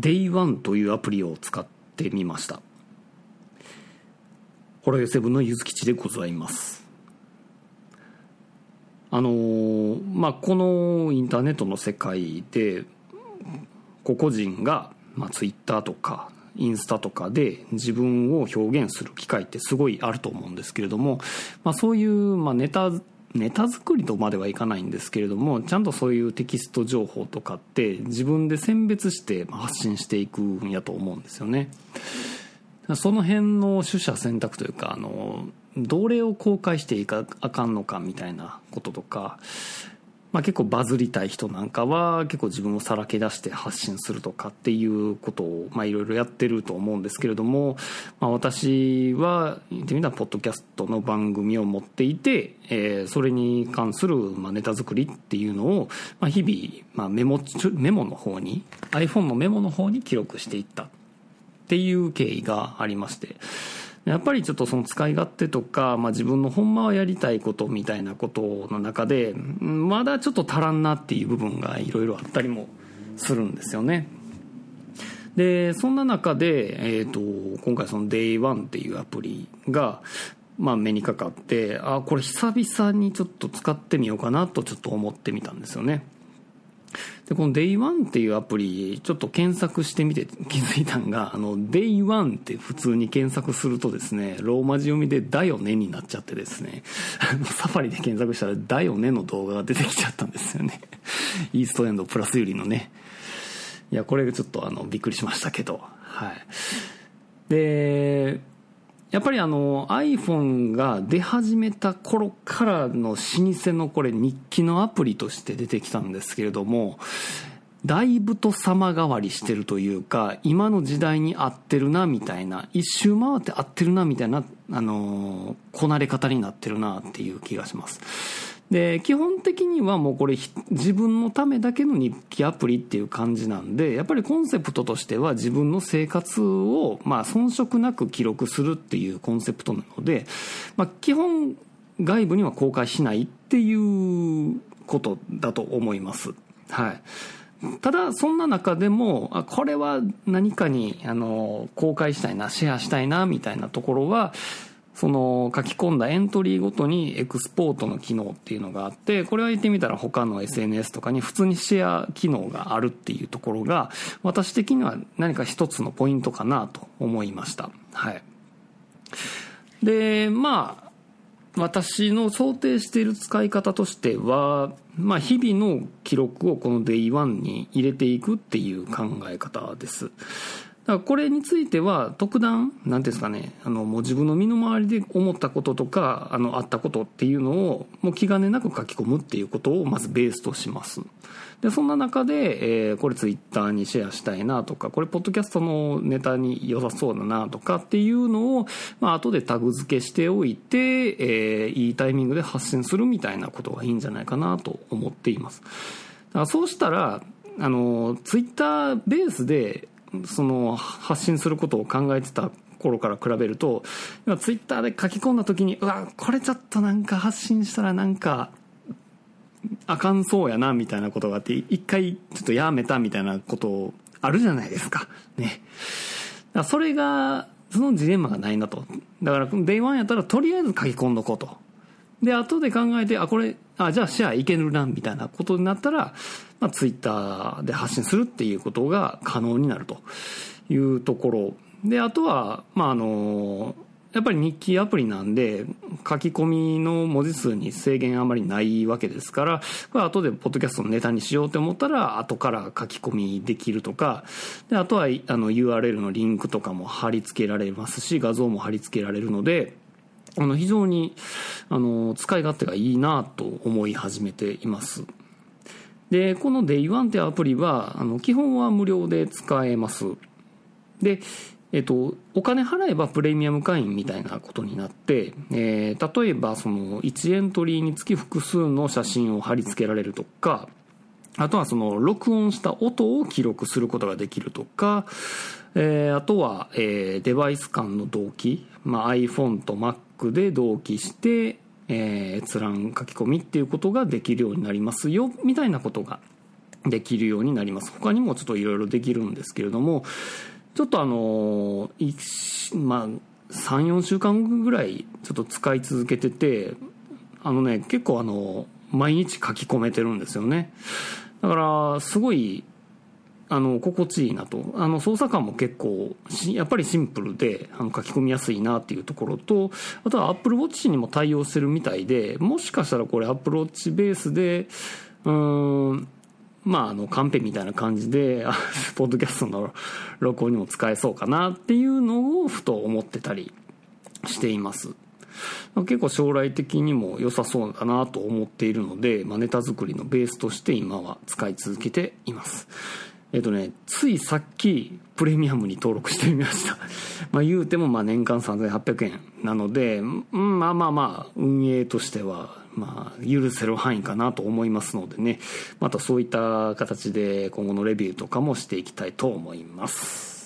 Day1 というアプリを使ってみました。ホロヨセブンのゆずきちでございます。あのー、まあこのインターネットの世界で個々人が、まあ、ツイッターとかインスタとかで自分を表現する機会ってすごいあると思うんですけれども、まあ、そういう、まあ、ネタネタ作りとまではいかないんですけれどもちゃんとそういうテキスト情報とかって自分で選別して発信していくんやと思うんですよね。その辺の取捨選択というかあのどれを公開していいかあかんのかみたいなこととかまあ、結構バズりたい人なんかは結構自分をさらけ出して発信するとかっていうことをいろいろやってると思うんですけれども、まあ、私は言ってみたらポッドキャストの番組を持っていて、えー、それに関するまあネタ作りっていうのをまあ日々まあメモメモの方に iPhone のメモの方に記録していったっていう経緯がありまして。やっぱりちょっとその使い勝手とか、まあ、自分のほんまはやりたいことみたいなことの中で、まだちょっと足らんなっていう部分がいろいろあったりもするんですよね。で、そんな中で、えっ、ー、と、今回その Day1 っていうアプリが、まあ目にかかって、あ、これ久々にちょっと使ってみようかなとちょっと思ってみたんですよね。で、この Day1 っていうアプリ、ちょっと検索してみて気づいたんが、あの、Day1 って普通に検索するとですね、ローマ字読みでだよねになっちゃってですね、サファリで検索したらだよねの動画が出てきちゃったんですよね。イーストエンドプラスユリのね。いや、これちょっとあの、びっくりしましたけど、はい。で、やっぱりあの iPhone が出始めた頃からの老舗のこれ日記のアプリとして出てきたんですけれども、だいぶと様変わりしてるというか、今の時代に合ってるなみたいな、一周回って合ってるなみたいな、あのこなれ方になってるなっていう気がします。で、基本的にはもうこれ自分のためだけの日記アプリっていう感じなんで、やっぱりコンセプトとしては自分の生活を、まあ遜色なく記録するっていうコンセプトなので、まあ基本外部には公開しないっていうことだと思います。はい。ただ、そんな中でも、あ、これは何かに、あの、公開したいな、シェアしたいな、みたいなところは、その書き込んだエントリーごとにエクスポートの機能っていうのがあって、これは言ってみたら他の SNS とかに普通にシェア機能があるっていうところが、私的には何か一つのポイントかなと思いました。はい。で、まあ、私の想定している使い方としては、まあ、日々の記録をこの Day1 に入れていくっていう考え方です。だからこれについては特段、なんですかね、あの、もう自分の身の回りで思ったこととか、あの、あったことっていうのを、もう気兼ねなく書き込むっていうことをまずベースとします。で、そんな中で、えー、これツイッターにシェアしたいなとか、これポッドキャストのネタに良さそうだなとかっていうのを、まあ、後でタグ付けしておいて、えー、いいタイミングで発信するみたいなことがいいんじゃないかなと思っています。だからそうしたら、あの、ツイッターベースで、その発信することを考えてた頃から比べると、今ツイッターで書き込んだ時に、うわ、これちょっとなんか発信したらなんか、あかんそうやな、みたいなことがあって、一回ちょっとやめたみたいなことあるじゃないですか。ね。だそれが、そのジレンマがないなと。だから、 Day One やったらとりあえず書き込んどこうと。で、後で考えて、あ、これ、あ、じゃあシェアいけるな、みたいなことになったら、まあ、ツイッターで発信するっていうことが可能になるというところ。で、あとは、まあ、あの、やっぱり日記アプリなんで、書き込みの文字数に制限あまりないわけですから、これ後でポッドキャストのネタにしようと思ったら、後から書き込みできるとか、で、あとは、あの、URL のリンクとかも貼り付けられますし、画像も貼り付けられるので、あの、非常に、あの、使い勝手がいいなと思い始めています。で、この Day1 ってアプリは、あの、基本は無料で使えます。で、えっと、お金払えばプレミアム会員みたいなことになって、えー、例えばその1エントリーにつき複数の写真を貼り付けられるとか、あとはその録音した音を記録することができるとか、えー、あとは、えー、デバイス間の同期、まあ、iPhone と Mac で同期して、えー、閲覧書き込みっていうことができるようになりますよ、みたいなことができるようになります。他にもちょっといろいろできるんですけれどもちょっとあのまあ34週間ぐらいちょっと使い続けててあのね結構あの毎日書き込めてるんですよね。だからすごいあの心地いいなとあの操作感も結構やっぱりシンプルであの書き込みやすいなっていうところとあとは AppleWatch にも対応してるみたいでもしかしたらこれ AppleWatch ベースでうんまあ、あの、カンペみたいな感じで、ポッドキャストの録音にも使えそうかなっていうのをふと思ってたりしています。結構将来的にも良さそうだなと思っているので、まあ、ネタ作りのベースとして今は使い続けています。えっ、とね、ついさっきプレミアムに登録してみました。まあ言うてもまあ年間3800円なので、うん、まあまあまあ運営としてはまあ許せる範囲かなと思いますのでね、またそういった形で今後のレビューとかもしていきたいと思います。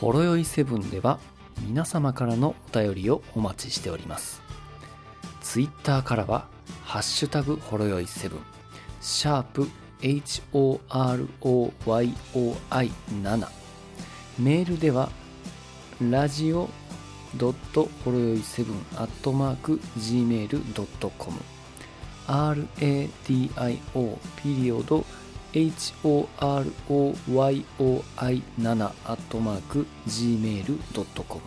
ほろよいセブンでは皆様からのお便りをお待ちしております。ツイッターからはハッシュタグほろよい7、シャープ HOROYOI7、メールでは、ラジオドットほろよい7アットマーク gmail.com radio ピリオド horoyoi7 アットマーク gmail.com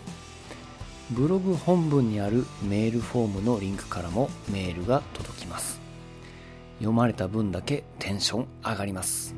ブログ本文にあるメールフォームのリンクからもメールが届きます。読まれた分だけテンション上がります。